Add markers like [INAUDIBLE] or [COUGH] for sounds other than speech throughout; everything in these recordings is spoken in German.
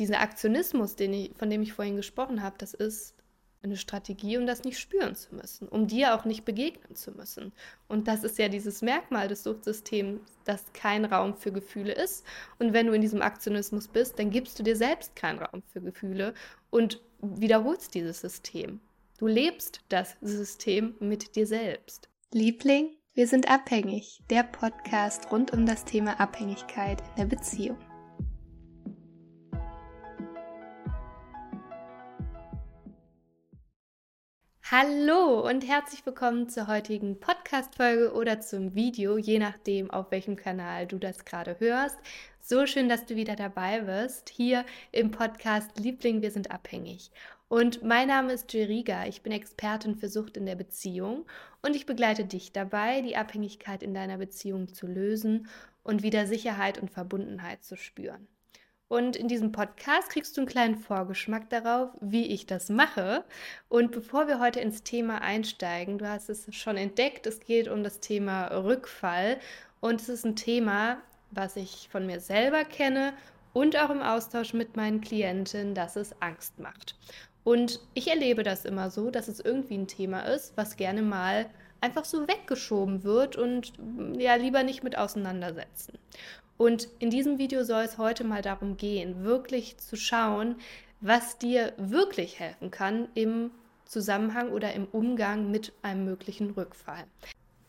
dieser Aktionismus, ich, von dem ich vorhin gesprochen habe, das ist eine Strategie, um das nicht spüren zu müssen, um dir auch nicht begegnen zu müssen. Und das ist ja dieses Merkmal des Suchtsystems, dass kein Raum für Gefühle ist. Und wenn du in diesem Aktionismus bist, dann gibst du dir selbst keinen Raum für Gefühle und wiederholst dieses System. Du lebst das System mit dir selbst. Liebling, wir sind abhängig. Der Podcast rund um das Thema Abhängigkeit in der Beziehung. Hallo und herzlich willkommen zur heutigen Podcast-Folge oder zum Video, je nachdem, auf welchem Kanal du das gerade hörst. So schön, dass du wieder dabei bist, hier im Podcast Liebling, wir sind abhängig. Und mein Name ist Jeriga, ich bin Expertin für Sucht in der Beziehung und ich begleite dich dabei, die Abhängigkeit in deiner Beziehung zu lösen und wieder Sicherheit und Verbundenheit zu spüren. Und in diesem Podcast kriegst du einen kleinen Vorgeschmack darauf, wie ich das mache. Und bevor wir heute ins Thema einsteigen, du hast es schon entdeckt, es geht um das Thema Rückfall. Und es ist ein Thema, was ich von mir selber kenne und auch im Austausch mit meinen Klienten, dass es Angst macht. Und ich erlebe das immer so, dass es irgendwie ein Thema ist, was gerne mal einfach so weggeschoben wird und ja lieber nicht mit auseinandersetzen. Und in diesem Video soll es heute mal darum gehen, wirklich zu schauen, was dir wirklich helfen kann im Zusammenhang oder im Umgang mit einem möglichen Rückfall.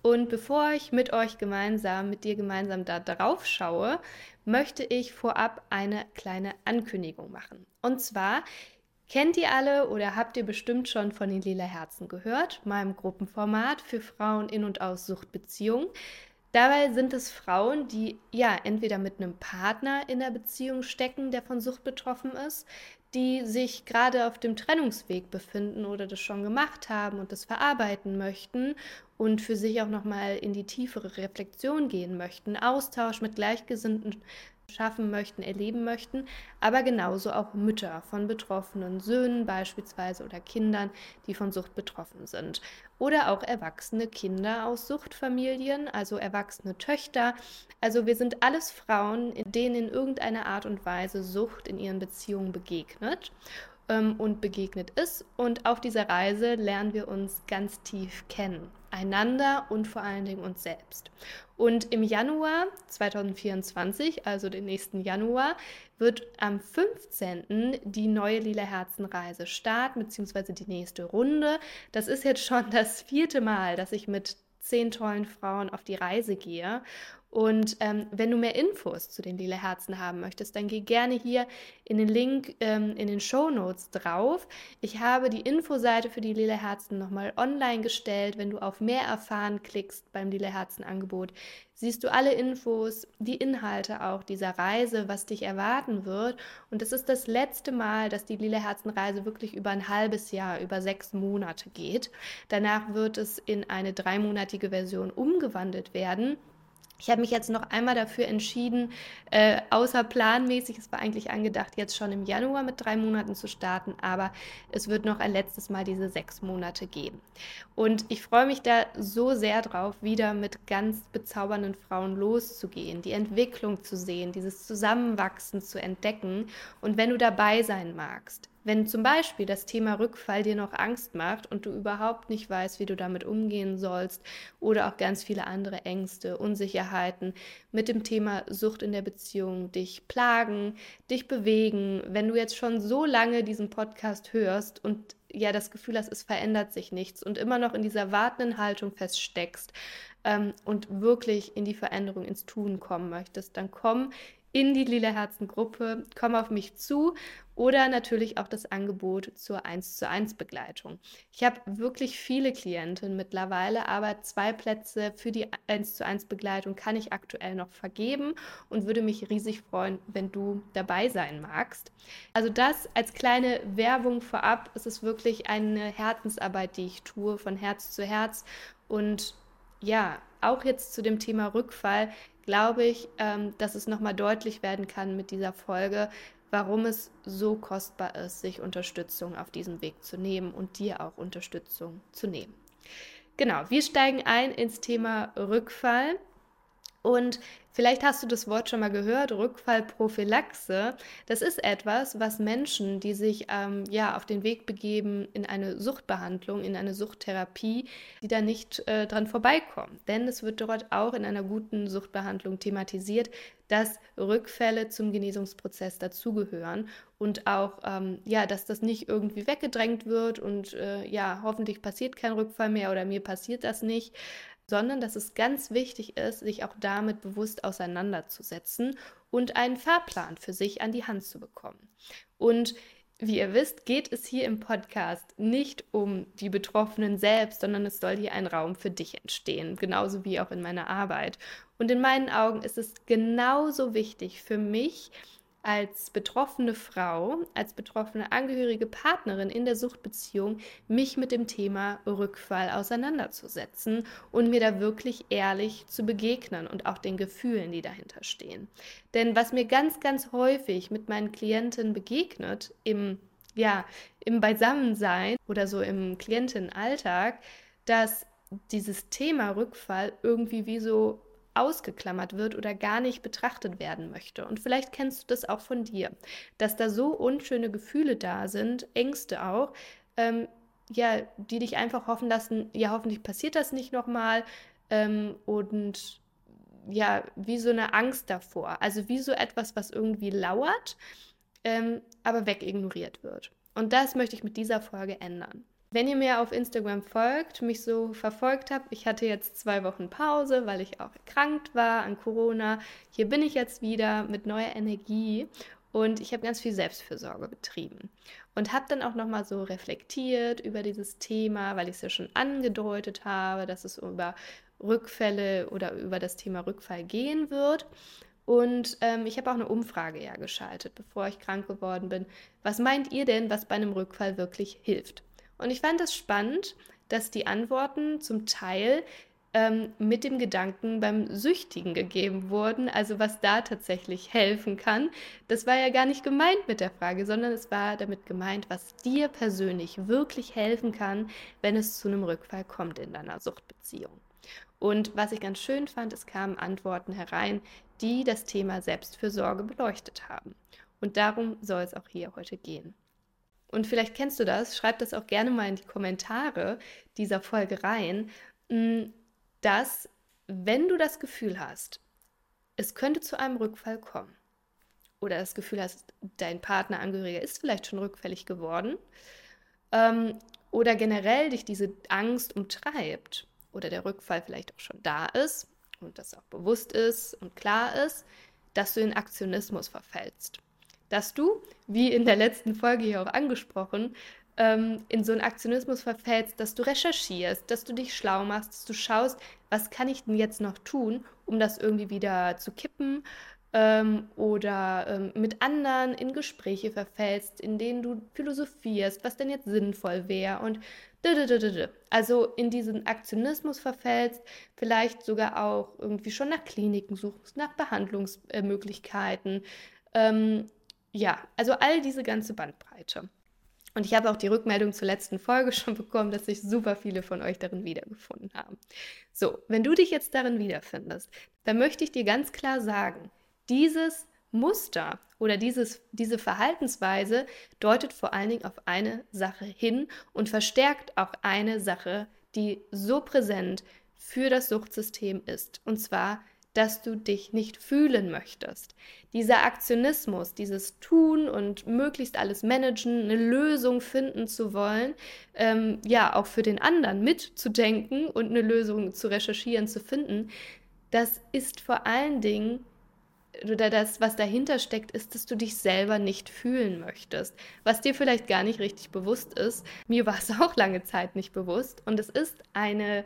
Und bevor ich mit euch gemeinsam, mit dir gemeinsam da drauf schaue, möchte ich vorab eine kleine Ankündigung machen. Und zwar kennt ihr alle oder habt ihr bestimmt schon von den Lila Herzen gehört, meinem Gruppenformat für Frauen in und aus Suchtbeziehungen. Dabei sind es Frauen, die ja entweder mit einem Partner in der Beziehung stecken, der von Sucht betroffen ist, die sich gerade auf dem Trennungsweg befinden oder das schon gemacht haben und das verarbeiten möchten und für sich auch noch mal in die tiefere Reflexion gehen möchten, Austausch mit Gleichgesinnten schaffen möchten, erleben möchten, aber genauso auch Mütter von betroffenen Söhnen beispielsweise oder Kindern, die von Sucht betroffen sind. Oder auch erwachsene Kinder aus Suchtfamilien, also erwachsene Töchter. Also wir sind alles Frauen, denen in irgendeiner Art und Weise Sucht in ihren Beziehungen begegnet ähm, und begegnet ist. Und auf dieser Reise lernen wir uns ganz tief kennen einander und vor allen Dingen uns selbst. Und im Januar 2024, also den nächsten Januar, wird am 15. die neue Lila Herzenreise starten, beziehungsweise die nächste Runde. Das ist jetzt schon das vierte Mal, dass ich mit zehn tollen Frauen auf die Reise gehe. Und ähm, wenn du mehr Infos zu den Lila Herzen haben möchtest, dann geh gerne hier in den Link ähm, in den Show Notes drauf. Ich habe die Infoseite für die Lila Herzen nochmal online gestellt. Wenn du auf mehr erfahren klickst beim Lila Herzen Angebot, siehst du alle Infos, die Inhalte auch dieser Reise, was dich erwarten wird. Und es ist das letzte Mal, dass die Lila Herzen Reise wirklich über ein halbes Jahr, über sechs Monate geht. Danach wird es in eine dreimonatige Version umgewandelt werden. Ich habe mich jetzt noch einmal dafür entschieden, äh, außerplanmäßig, es war eigentlich angedacht, jetzt schon im Januar mit drei Monaten zu starten, aber es wird noch ein letztes Mal diese sechs Monate geben. Und ich freue mich da so sehr drauf, wieder mit ganz bezaubernden Frauen loszugehen, die Entwicklung zu sehen, dieses Zusammenwachsen zu entdecken. Und wenn du dabei sein magst, wenn zum Beispiel das Thema Rückfall dir noch Angst macht und du überhaupt nicht weißt, wie du damit umgehen sollst oder auch ganz viele andere Ängste, Unsicherheiten mit dem Thema Sucht in der Beziehung dich plagen, dich bewegen, wenn du jetzt schon so lange diesen Podcast hörst und ja das Gefühl hast, es verändert sich nichts und immer noch in dieser wartenden Haltung feststeckst ähm, und wirklich in die Veränderung, ins Tun kommen möchtest, dann komm in die Lila Herzen Gruppe, komm auf mich zu oder natürlich auch das Angebot zur 1 zu 1 Begleitung. Ich habe wirklich viele Klienten mittlerweile, aber zwei Plätze für die 1 zu 1 Begleitung kann ich aktuell noch vergeben und würde mich riesig freuen, wenn du dabei sein magst. Also das als kleine Werbung vorab, es ist wirklich eine Herzensarbeit, die ich tue von Herz zu Herz und ja, auch jetzt zu dem Thema Rückfall glaube ich, ähm, dass es nochmal deutlich werden kann mit dieser Folge, warum es so kostbar ist, sich Unterstützung auf diesem Weg zu nehmen und dir auch Unterstützung zu nehmen. Genau, wir steigen ein ins Thema Rückfall. Und vielleicht hast du das Wort schon mal gehört, Rückfallprophylaxe. Das ist etwas, was Menschen, die sich ähm, ja auf den Weg begeben in eine Suchtbehandlung, in eine Suchttherapie, die da nicht äh, dran vorbeikommen. Denn es wird dort auch in einer guten Suchtbehandlung thematisiert, dass Rückfälle zum Genesungsprozess dazugehören und auch, ähm, ja, dass das nicht irgendwie weggedrängt wird und äh, ja, hoffentlich passiert kein Rückfall mehr oder mir passiert das nicht, sondern dass es ganz wichtig ist, sich auch damit bewusst auseinanderzusetzen und einen Fahrplan für sich an die Hand zu bekommen. Und wie ihr wisst, geht es hier im Podcast nicht um die Betroffenen selbst, sondern es soll hier ein Raum für dich entstehen, genauso wie auch in meiner Arbeit. Und in meinen Augen ist es genauso wichtig für mich, als betroffene Frau, als betroffene angehörige Partnerin in der Suchtbeziehung, mich mit dem Thema Rückfall auseinanderzusetzen und mir da wirklich ehrlich zu begegnen und auch den Gefühlen, die dahinter stehen. Denn was mir ganz, ganz häufig mit meinen Klienten begegnet im ja, im Beisammensein oder so im Klientenalltag, dass dieses Thema Rückfall irgendwie wie so ausgeklammert wird oder gar nicht betrachtet werden möchte. Und vielleicht kennst du das auch von dir, dass da so unschöne Gefühle da sind, Ängste auch, ähm, ja, die dich einfach hoffen lassen, ja, hoffentlich passiert das nicht nochmal ähm, und ja, wie so eine Angst davor. Also wie so etwas, was irgendwie lauert, ähm, aber wegignoriert wird. Und das möchte ich mit dieser Folge ändern. Wenn ihr mir auf Instagram folgt, mich so verfolgt habt, ich hatte jetzt zwei Wochen Pause, weil ich auch erkrankt war an Corona. Hier bin ich jetzt wieder mit neuer Energie und ich habe ganz viel Selbstfürsorge betrieben und habe dann auch noch mal so reflektiert über dieses Thema, weil ich es ja schon angedeutet habe, dass es über Rückfälle oder über das Thema Rückfall gehen wird. Und ähm, ich habe auch eine Umfrage ja geschaltet, bevor ich krank geworden bin. Was meint ihr denn, was bei einem Rückfall wirklich hilft? Und ich fand es spannend, dass die Antworten zum Teil ähm, mit dem Gedanken beim Süchtigen gegeben wurden, also was da tatsächlich helfen kann. Das war ja gar nicht gemeint mit der Frage, sondern es war damit gemeint, was dir persönlich wirklich helfen kann, wenn es zu einem Rückfall kommt in deiner Suchtbeziehung. Und was ich ganz schön fand, es kamen Antworten herein, die das Thema Selbstfürsorge beleuchtet haben. Und darum soll es auch hier heute gehen und vielleicht kennst du das, schreib das auch gerne mal in die Kommentare dieser Folge rein, mm, dass wenn du das Gefühl hast, es könnte zu einem Rückfall kommen oder das Gefühl hast, dein Partnerangehöriger ist vielleicht schon rückfällig geworden ähm, oder generell dich diese Angst umtreibt oder der Rückfall vielleicht auch schon da ist und das auch bewusst ist und klar ist, dass du in Aktionismus verfällst dass du, wie in der letzten Folge hier auch angesprochen, ähm, in so einen Aktionismus verfällst, dass du recherchierst, dass du dich schlau machst, dass du schaust, was kann ich denn jetzt noch tun, um das irgendwie wieder zu kippen ähm, oder ähm, mit anderen in Gespräche verfällst, in denen du philosophierst, was denn jetzt sinnvoll wäre und also in diesen Aktionismus verfällst, vielleicht sogar auch irgendwie schon nach Kliniken suchst, nach Behandlungsmöglichkeiten, ähm, ja, also all diese ganze Bandbreite. Und ich habe auch die Rückmeldung zur letzten Folge [LAUGHS] schon bekommen, dass sich super viele von euch darin wiedergefunden haben. So, wenn du dich jetzt darin wiederfindest, dann möchte ich dir ganz klar sagen, dieses Muster oder dieses, diese Verhaltensweise deutet vor allen Dingen auf eine Sache hin und verstärkt auch eine Sache, die so präsent für das Suchtsystem ist. Und zwar dass du dich nicht fühlen möchtest. Dieser Aktionismus, dieses Tun und möglichst alles managen, eine Lösung finden zu wollen, ähm, ja, auch für den anderen mitzudenken und eine Lösung zu recherchieren, zu finden, das ist vor allen Dingen oder das, was dahinter steckt, ist, dass du dich selber nicht fühlen möchtest, was dir vielleicht gar nicht richtig bewusst ist. Mir war es [LAUGHS] auch lange Zeit nicht bewusst und es ist eine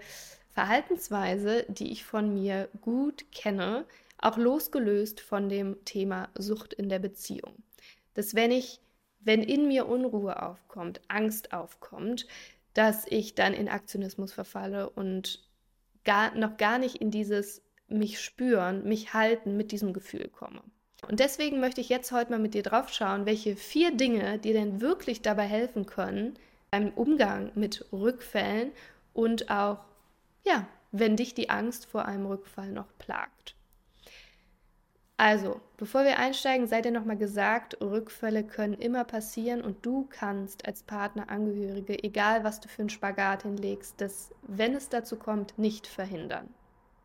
Verhaltensweise, die ich von mir gut kenne, auch losgelöst von dem Thema Sucht in der Beziehung. Dass wenn ich, wenn in mir Unruhe aufkommt, Angst aufkommt, dass ich dann in Aktionismus verfalle und gar, noch gar nicht in dieses mich spüren, mich halten mit diesem Gefühl komme. Und deswegen möchte ich jetzt heute mal mit dir drauf schauen, welche vier Dinge dir denn wirklich dabei helfen können beim Umgang mit Rückfällen und auch ja, wenn dich die Angst vor einem Rückfall noch plagt. Also, bevor wir einsteigen, sei dir nochmal gesagt, Rückfälle können immer passieren und du kannst als Partnerangehörige, egal was du für einen Spagat hinlegst, das, wenn es dazu kommt, nicht verhindern.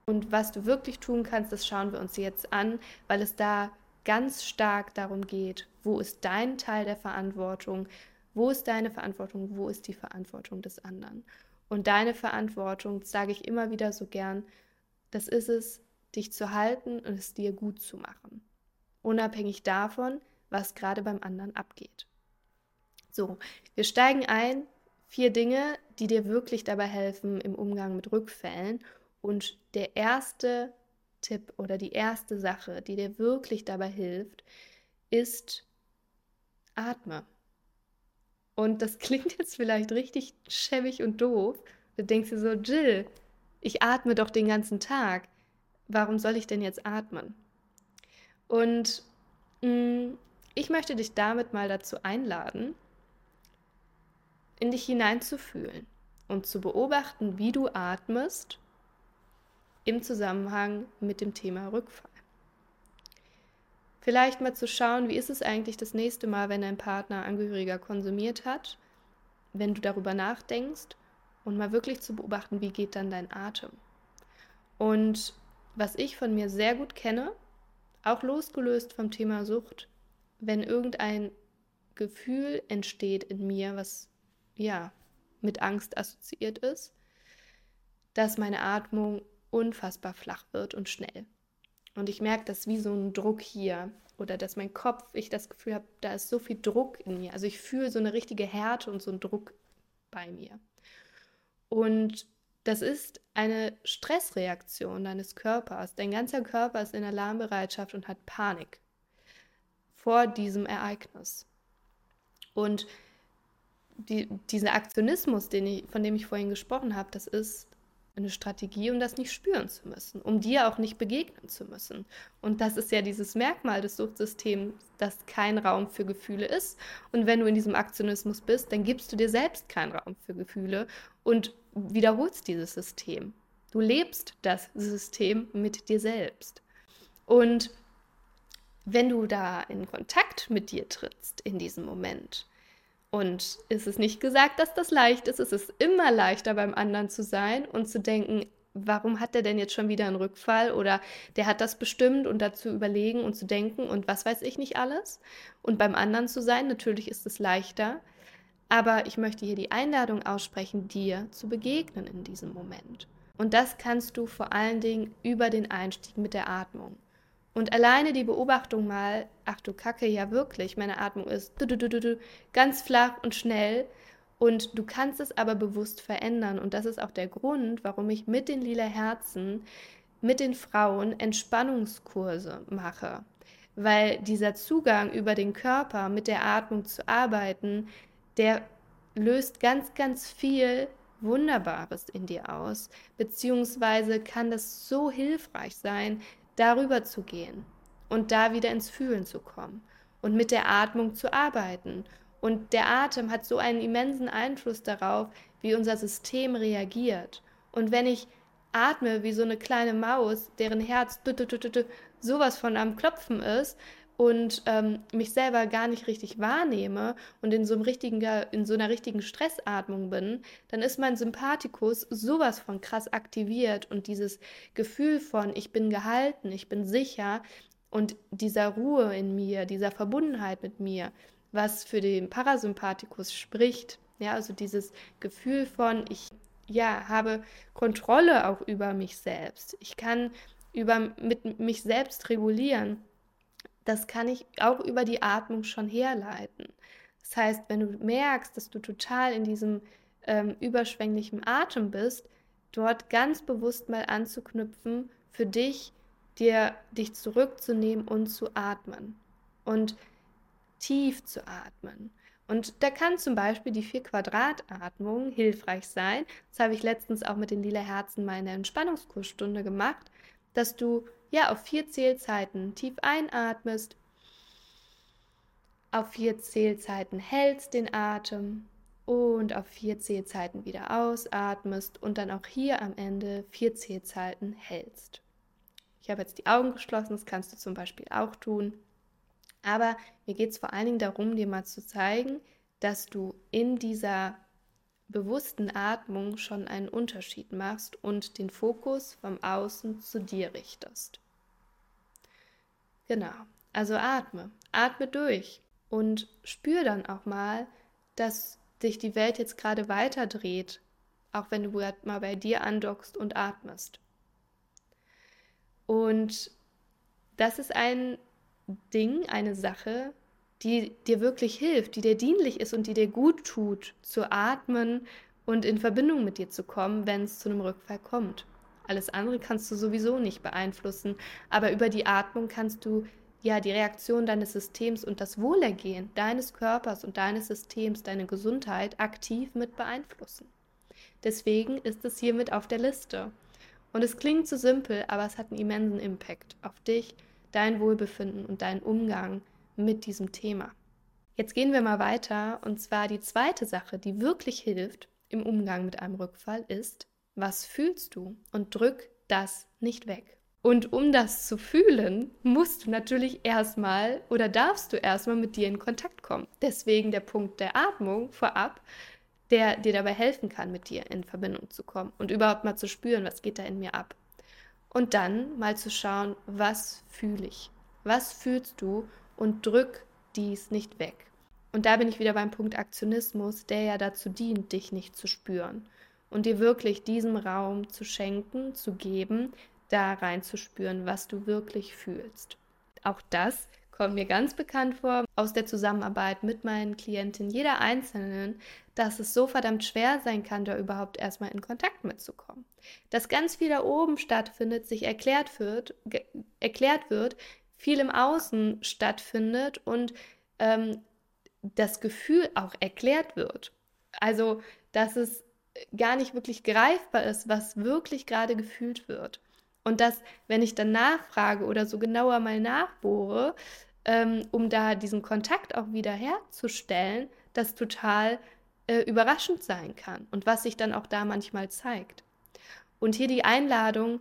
Und was du wirklich tun kannst, das schauen wir uns jetzt an, weil es da ganz stark darum geht, wo ist dein Teil der Verantwortung, wo ist deine Verantwortung, wo ist die Verantwortung des anderen. Und deine Verantwortung, sage ich immer wieder so gern, das ist es, dich zu halten und es dir gut zu machen. Unabhängig davon, was gerade beim anderen abgeht. So, wir steigen ein. Vier Dinge, die dir wirklich dabei helfen im Umgang mit Rückfällen. Und der erste Tipp oder die erste Sache, die dir wirklich dabei hilft, ist atme. Und das klingt jetzt vielleicht richtig schäbig und doof. Du denkst dir so, Jill, ich atme doch den ganzen Tag warum soll ich denn jetzt atmen? Und mh, mm, ich möchte dich damit mal dazu einladen, in dich hineinzufühlen und zu beobachten, wie du atmest im Zusammenhang mit dem Thema Rückfall. Vielleicht mal zu schauen, wie ist es eigentlich das nächste Mal, wenn dein Partner Angehöriger konsumiert hat, wenn du darüber nachdenkst und mal wirklich zu beobachten, wie geht dann dein Atem. Und was ich von mir sehr gut kenne, auch losgelöst vom Thema Sucht, wenn irgendein Gefühl entsteht in mir, was ja mit Angst assoziiert ist, dass meine Atmung unfassbar flach wird und schnell. Und ich merke das wie so ein Druck hier oder dass mein Kopf, ich das Gefühl habe, da ist so viel Druck in mir. Also ich fühle so eine richtige Härte und so einen Druck bei mir. Und das ist eine Stressreaktion deines Körpers. Dein ganzer Körper ist in Alarmbereitschaft und hat Panik vor diesem Ereignis. Und die, dieser Aktionismus, den ich, von dem ich vorhin gesprochen habe, das ist eine Strategie, um das nicht spüren zu müssen, um dir auch nicht begegnen zu müssen. Und das ist ja dieses Merkmal des Suchtsystems, dass kein Raum für Gefühle ist. Und wenn du in diesem Aktionismus bist, dann gibst du dir selbst keinen Raum für Gefühle und wiederholst dieses System. Du lebst das System mit dir selbst. Und wenn du da in Kontakt mit dir trittst in diesem Moment, und es ist nicht gesagt, dass das leicht ist. Es ist immer leichter, beim anderen zu sein und zu denken, warum hat der denn jetzt schon wieder einen Rückfall? Oder der hat das bestimmt und dazu überlegen und zu denken und was weiß ich nicht alles. Und beim anderen zu sein, natürlich ist es leichter. Aber ich möchte hier die Einladung aussprechen, dir zu begegnen in diesem Moment. Und das kannst du vor allen Dingen über den Einstieg mit der Atmung. Und alleine die Beobachtung mal, ach du Kacke, ja wirklich, meine Atmung ist ganz flach und schnell. Und du kannst es aber bewusst verändern. Und das ist auch der Grund, warum ich mit den lila Herzen, mit den Frauen Entspannungskurse mache. Weil dieser Zugang über den Körper mit der Atmung zu arbeiten, der löst ganz, ganz viel Wunderbares in dir aus. Beziehungsweise kann das so hilfreich sein, darüber zu gehen und da wieder ins Fühlen zu kommen und mit der Atmung zu arbeiten. Und der Atem hat so einen immensen Einfluss darauf, wie unser System reagiert. Und wenn ich atme wie so eine kleine Maus, deren Herz sowas von am Klopfen ist, und ähm, mich selber gar nicht richtig wahrnehme und in so, einem richtigen, in so einer richtigen Stressatmung bin, dann ist mein Sympathikus sowas von krass aktiviert und dieses Gefühl von, ich bin gehalten, ich bin sicher und dieser Ruhe in mir, dieser Verbundenheit mit mir, was für den Parasympathikus spricht, ja, also dieses Gefühl von, ich ja, habe Kontrolle auch über mich selbst. Ich kann über, mit mich selbst regulieren das kann ich auch über die Atmung schon herleiten. Das heißt, wenn du merkst, dass du total in diesem ähm, überschwänglichen Atem bist, dort ganz bewusst mal anzuknüpfen, für dich, dir dich zurückzunehmen und zu atmen und tief zu atmen. Und da kann zum Beispiel die Vier-Quadrat-Atmung hilfreich sein. Das habe ich letztens auch mit den lila Herzen mal in der Entspannungskursstunde gemacht, dass du ja auf vier Zählzeiten tief einatmest, auf vier Zählzeiten hältst den Atem und auf vier Zählzeiten wieder ausatmest und dann auch hier am Ende vier Zählzeiten hältst. Ich habe jetzt die Augen geschlossen, das kannst du zum Beispiel auch tun. Aber mir geht es vor allen Dingen darum, dir mal zu zeigen, dass du in dieser bewussten Atmung schon einen Unterschied machst und den Fokus vom Außen zu dir richtest. Genau, also atme, atme durch und spür dann auch mal, dass sich die Welt jetzt gerade weiter dreht, auch wenn du mal bei dir andockst und atmest. Und das ist ein Ding, eine Sache, die dir wirklich hilft, die dir dienlich ist und die dir gut tut, zu atmen und in Verbindung mit dir zu kommen, wenn es zu einem Rückfall kommt. Alles andere kannst du sowieso nicht beeinflussen, aber über die Atmung kannst du ja die Reaktion deines Systems und das Wohlergehen deines Körpers und deines Systems, deine Gesundheit aktiv mit beeinflussen. Deswegen ist es hier mit auf der Liste. Und es klingt so simpel, aber es hat einen immensen Impact auf dich, dein Wohlbefinden und deinen Umgang mit diesem Thema. Jetzt gehen wir mal weiter und zwar die zweite Sache, die wirklich hilft im Umgang mit einem Rückfall ist, was fühlst du und drück das nicht weg. Und um das zu fühlen, musst du natürlich erstmal oder darfst du erstmal mit dir in Kontakt kommen. Deswegen der Punkt der Atmung vorab, der dir dabei helfen kann, mit dir in Verbindung zu kommen und überhaupt mal zu spüren, was geht da in mir ab. Und dann mal zu schauen, was fühle ich? Was fühlst du und drück dies nicht weg. Und da bin ich wieder beim Punkt Aktionismus, der ja dazu dient, dich nicht zu spüren und dir wirklich diesen Raum zu schenken, zu geben, da reinzuspüren, was du wirklich fühlst. Auch das kommt mir ganz bekannt vor aus der Zusammenarbeit mit meinen Klientinnen, jeder Einzelnen, dass es so verdammt schwer sein kann, da überhaupt erstmal in Kontakt mitzukommen. Dass ganz viel da oben stattfindet, sich erklärt wird, erklärt wird, viel im Außen stattfindet und ähm, das Gefühl auch erklärt wird. Also, dass es gar nicht wirklich greifbar ist, was wirklich gerade gefühlt wird. Und dass, wenn ich dann nachfrage oder so genauer mal nachbohre, ähm, um da diesen Kontakt auch wieder herzustellen, das total äh, überraschend sein kann und was sich dann auch da manchmal zeigt. Und hier die Einladung,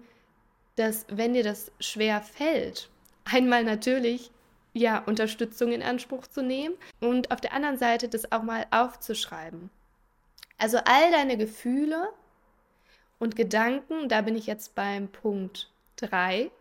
dass wenn dir das schwer fällt, einmal natürlich ja Unterstützung in Anspruch zu nehmen und auf der anderen Seite das auch mal aufzuschreiben. Also all deine Gefühle und Gedanken, da bin ich jetzt beim Punkt 3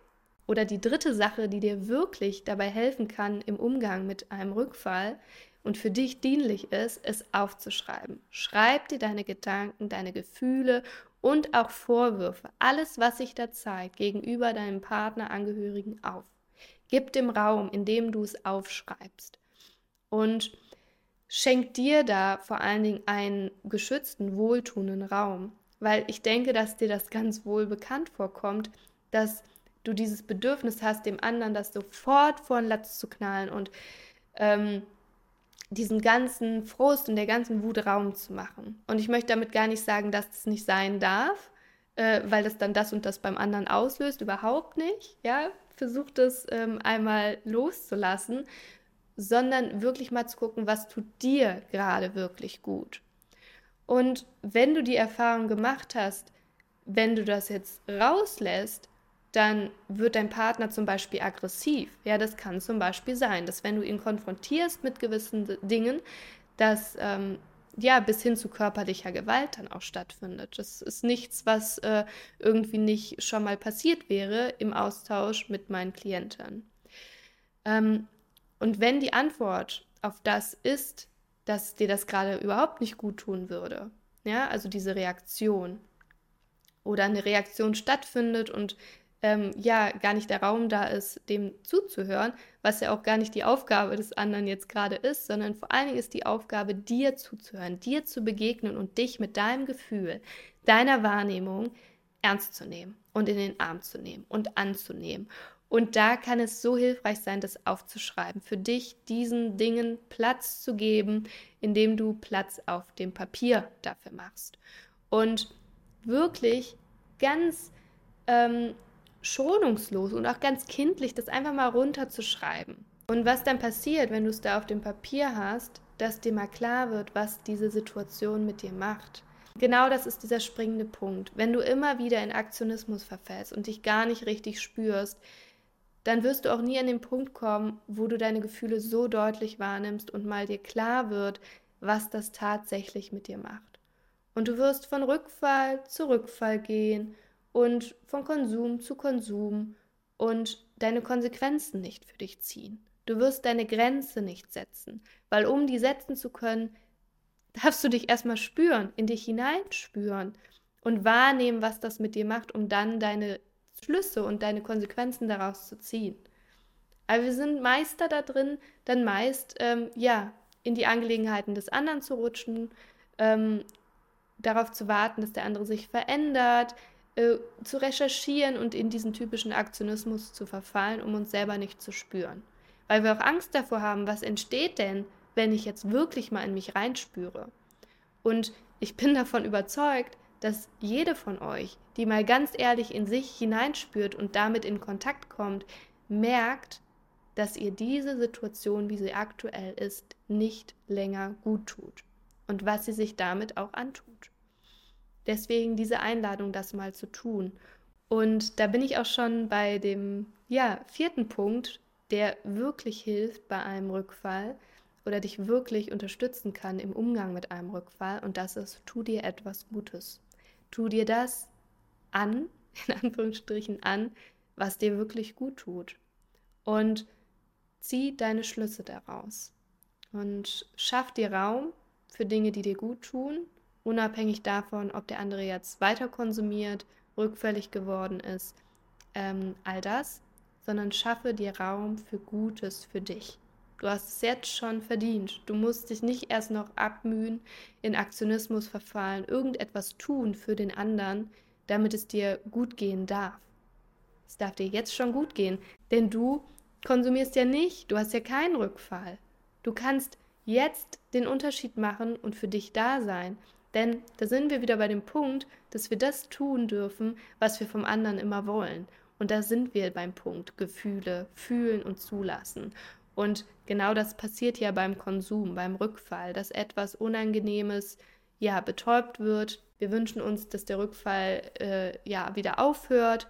oder die dritte Sache, die dir wirklich dabei helfen kann im Umgang mit einem Rückfall und für dich dienlich ist, ist aufzuschreiben. Schreib dir deine Gedanken, deine Gefühle und auch Vorwürfe, alles, was sich da zeigt, gegenüber deinem Partner, Angehörigen auf. Gib dem Raum, in dem du es aufschreibst. Und schenk dir da vor allen Dingen einen geschützten, wohltuenden Raum. Weil ich denke, dass dir das ganz wohl bekannt vorkommt, dass du dieses Bedürfnis hast, dem anderen das sofort vor den Latz zu knallen und ähm, diesen ganzen Frust und der ganzen Wut Raum zu machen. Und ich möchte damit gar nicht sagen, dass das nicht sein darf, äh, weil das dann das und das beim anderen auslöst. Überhaupt nicht. Ja, versucht es ähm, einmal loszulassen, sondern wirklich mal zu gucken, was tut dir gerade wirklich gut. Und wenn du die Erfahrung gemacht hast, wenn du das jetzt rauslässt, dann wird dein Partner zum Beispiel aggressiv. Ja, das kann zum Beispiel sein, dass wenn du ihn konfrontierst mit gewissen Dingen, dass ähm, ja, bis hin zu körperlicher Gewalt dann auch stattfindet. Das ist nichts, was äh, irgendwie nicht schon mal passiert wäre im Austausch mit meinen Klienten. Ähm, und wenn die Antwort auf das ist, dass dir das gerade überhaupt nicht gut tun würde, ja, also diese Reaktion oder eine Reaktion stattfindet und ähm, ja gar nicht der Raum da ist, dem zuzuhören, was ja auch gar nicht die Aufgabe des anderen jetzt gerade ist, sondern vor allen Dingen ist die Aufgabe, dir zuzuhören, dir zu begegnen und dich mit deinem Gefühl, deiner Wahrnehmung ernst zu nehmen und in den Arm zu nehmen und anzunehmen. Und da kann es so hilfreich sein, das aufzuschreiben, für dich diesen Dingen Platz zu geben, indem du Platz auf dem Papier dafür machst. Und wirklich ganz ähm, schonungslos und auch ganz kindlich, das einfach mal runterzuschreiben. Und was dann passiert, wenn du es da auf dem Papier hast, dass dir mal klar wird, was diese Situation mit dir macht. genau das ist dieser springende Punkt. Wenn du immer wieder in Aktionismus verfällst und dich gar nicht richtig spürst, dann wirst du auch nie an den Punkt kommen, wo du deine Gefühle so deutlich wahrnimmst und mal dir klar wird, was das tatsächlich mit dir macht. Und du wirst von Rückfall zu Rückfall gehen und von Konsum zu Konsum und deine Konsequenzen nicht für dich ziehen. Du wirst deine Grenze nicht setzen, weil um die setzen zu können, darfst du dich erstmal spüren, in dich hineinspüren und wahrnehmen, was das mit dir macht, um dann deine Schlüsse und deine Konsequenzen daraus zu ziehen. Aber wir sind Meister da drin, dann meist ähm, ja in die Angelegenheiten des anderen zu rutschen, ähm, darauf zu warten, dass der andere sich verändert, äh, zu recherchieren und in diesen typischen Aktionismus zu verfallen, um uns selber nicht zu spüren. Weil wir auch Angst davor haben, was entsteht denn, wenn ich jetzt wirklich mal in mich reinspüre. Und ich bin davon überzeugt, dass jede von euch, die mal ganz ehrlich in sich hineinspürt und damit in Kontakt kommt, merkt, dass ihr diese Situation, wie sie aktuell ist, nicht länger gut tut und was sie sich damit auch antut. Deswegen diese Einladung, das mal zu tun. Und da bin ich auch schon bei dem ja, vierten Punkt, der wirklich hilft bei einem Rückfall oder dich wirklich unterstützen kann im Umgang mit einem Rückfall. Und das ist, tu dir etwas Gutes. Tu dir das an, [LAUGHS] in Anführungsstrichen an, was dir wirklich gut tut. Und zieh deine Schlüsse daraus. Und schaff dir Raum für Dinge, die dir gut tun unabhängig davon, ob der andere jetzt weiter konsumiert, rückfällig geworden ist, ähm, all das, sondern schaffe dir Raum für Gutes für dich. Du hast es jetzt schon verdient. Du musst dich nicht erst noch abmühen, in Aktionismus verfallen, irgendetwas tun für den anderen, damit es dir gut gehen darf. Es darf dir jetzt schon gut gehen, denn du konsumierst ja nicht, du hast ja keinen Rückfall. Du kannst jetzt den Unterschied machen und für dich da sein. Denn da sind wir wieder bei dem Punkt, dass wir das tun dürfen, was wir vom anderen immer wollen. Und da sind wir beim Punkt Gefühle fühlen und zulassen. Und genau das passiert ja beim Konsum, beim Rückfall, dass etwas Unangenehmes ja betäubt wird. Wir wünschen uns, dass der Rückfall äh, ja wieder aufhört,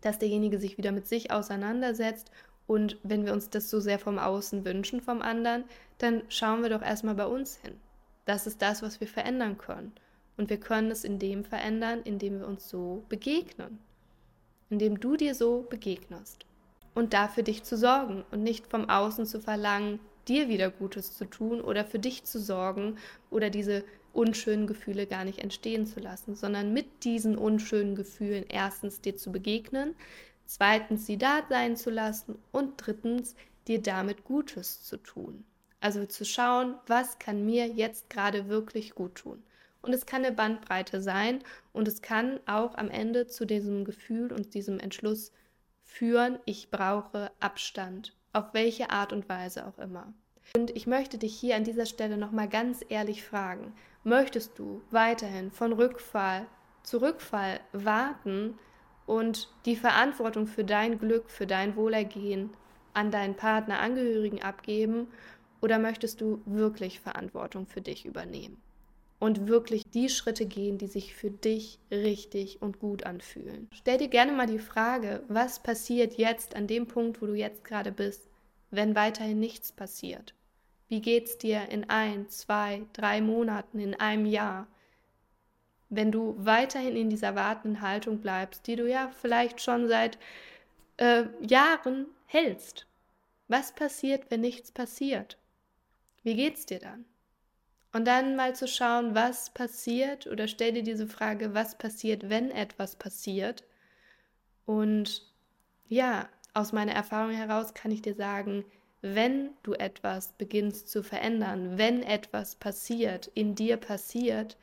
dass derjenige sich wieder mit sich auseinandersetzt. Und wenn wir uns das so sehr vom Außen wünschen, vom anderen, dann schauen wir doch erstmal bei uns hin. Das ist das, was wir verändern können. Und wir können es in dem verändern, indem wir uns so begegnen. Indem du dir so begegnest. Und dafür dich zu sorgen und nicht vom Außen zu verlangen, dir wieder Gutes zu tun oder für dich zu sorgen oder diese unschönen Gefühle gar nicht entstehen zu lassen, sondern mit diesen unschönen Gefühlen erstens dir zu begegnen, zweitens sie da sein zu lassen und drittens dir damit Gutes zu tun. Also zu schauen, was kann mir jetzt gerade wirklich gut tun. Und es kann eine Bandbreite sein und es kann auch am Ende zu diesem Gefühl und diesem Entschluss führen, ich brauche Abstand, auf welche Art und Weise auch immer. Und ich möchte dich hier an dieser Stelle nochmal ganz ehrlich fragen, möchtest du weiterhin von Rückfall zu Rückfall warten und die Verantwortung für dein Glück, für dein Wohlergehen an deinen Partner, Angehörigen abgeben oder möchtest du wirklich Verantwortung für dich übernehmen und wirklich die Schritte gehen, die sich für dich richtig und gut anfühlen? Stell dir gerne mal die Frage, was passiert jetzt an dem Punkt, wo du jetzt gerade bist, wenn weiterhin nichts passiert? Wie geht es dir in ein, zwei, drei Monaten, in einem Jahr? Wenn du weiterhin in dieser wartenden Haltung bleibst, die du ja vielleicht schon seit äh, Jahren hältst. Was passiert, wenn nichts passiert? Wie geht's dir dann? Und dann mal zu schauen, was passiert oder stell dir diese Frage, was passiert, wenn etwas passiert? Und ja, aus meiner Erfahrung heraus kann ich dir sagen, wenn du etwas beginnst zu verändern, wenn etwas passiert, in dir passiert,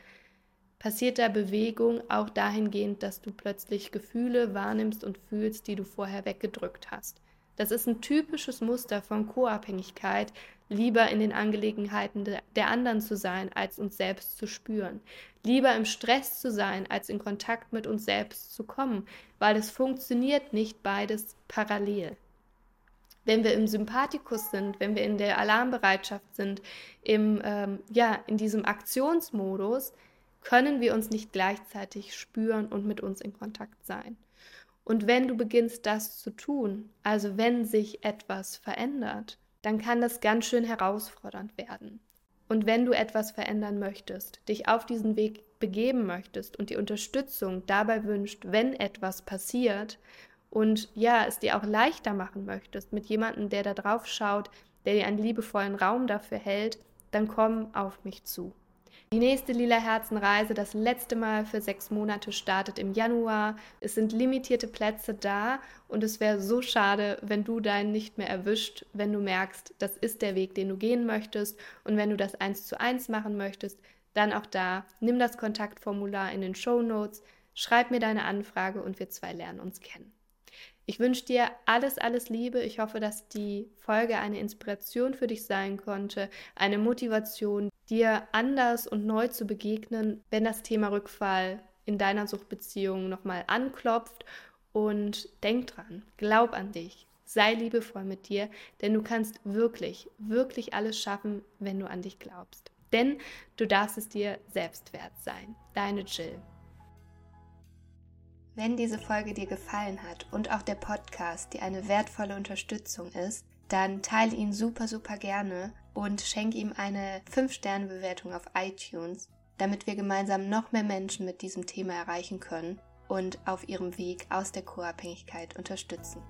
passiert da Bewegung auch dahingehend, dass du plötzlich Gefühle wahrnimmst und fühlst, die du vorher weggedrückt hast. Das ist ein typisches Muster von Co-Abhängigkeit, lieber in den Angelegenheiten der anderen zu sein, als uns selbst zu spüren. Lieber im Stress zu sein, als in Kontakt mit uns selbst zu kommen, weil es funktioniert nicht beides parallel. Wenn wir im Sympathikus sind, wenn wir in der Alarmbereitschaft sind, im, ähm, ja, in diesem Aktionsmodus, können wir uns nicht gleichzeitig spüren und mit uns in Kontakt sein. Und wenn du beginnst, das zu tun, also wenn sich etwas verändert, dann kann das ganz schön herausfordernd werden. Und wenn du etwas verändern möchtest, dich auf diesen Weg begeben möchtest und die Unterstützung dabei wünscht, wenn etwas passiert und ja, es dir auch leichter machen möchtest mit jemandem, der da drauf schaut, der dir einen liebevollen Raum dafür hält, dann komm auf mich zu. Die nächste Lila Herzenreise, das letzte Mal für sechs Monate, startet im Januar. Es sind limitierte Plätze da und es wäre so schade, wenn du deinen nicht mehr erwischt, wenn du merkst, das ist der Weg, den du gehen möchtest. Und wenn du das eins zu eins machen möchtest, dann auch da, nimm das Kontaktformular in den Show Notes, schreib mir deine Anfrage und wir zwei lernen uns kennen. Ich wünsche dir alles, alles Liebe. Ich hoffe, dass die Folge eine Inspiration für dich sein konnte, eine Motivation, dir anders und neu zu begegnen, wenn das Thema Rückfall in deiner Suchtbeziehung nochmal anklopft. Und denk dran, glaub an dich, sei liebevoll mit dir, denn du kannst wirklich, wirklich alles schaffen, wenn du an dich glaubst. Denn du darfst es dir selbst wert sein. Deine Jill. Wenn diese Folge dir gefallen hat und auch der Podcast dir eine wertvolle Unterstützung ist, dann teile ihn super, super gerne und schenke ihm eine 5-Sterne-Bewertung auf iTunes, damit wir gemeinsam noch mehr Menschen mit diesem Thema erreichen können und auf ihrem Weg aus der Co-Abhängigkeit unterstützen.